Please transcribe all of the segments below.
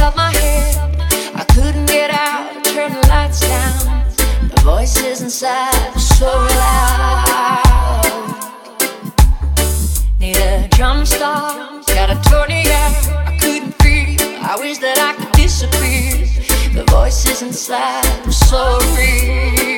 up my head. I couldn't get out, Turn the lights down. The voices inside were so loud. Need a drum stop, got a tornado. I couldn't breathe, I wish that I could disappear. The voices inside were so real.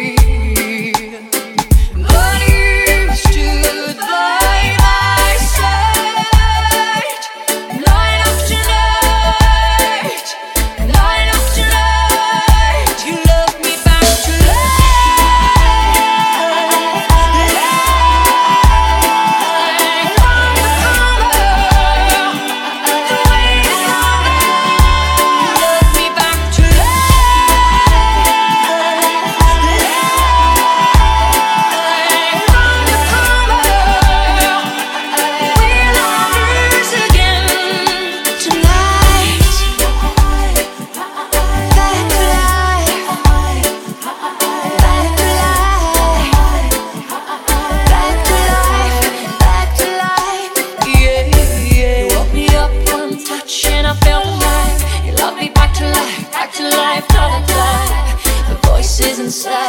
inside.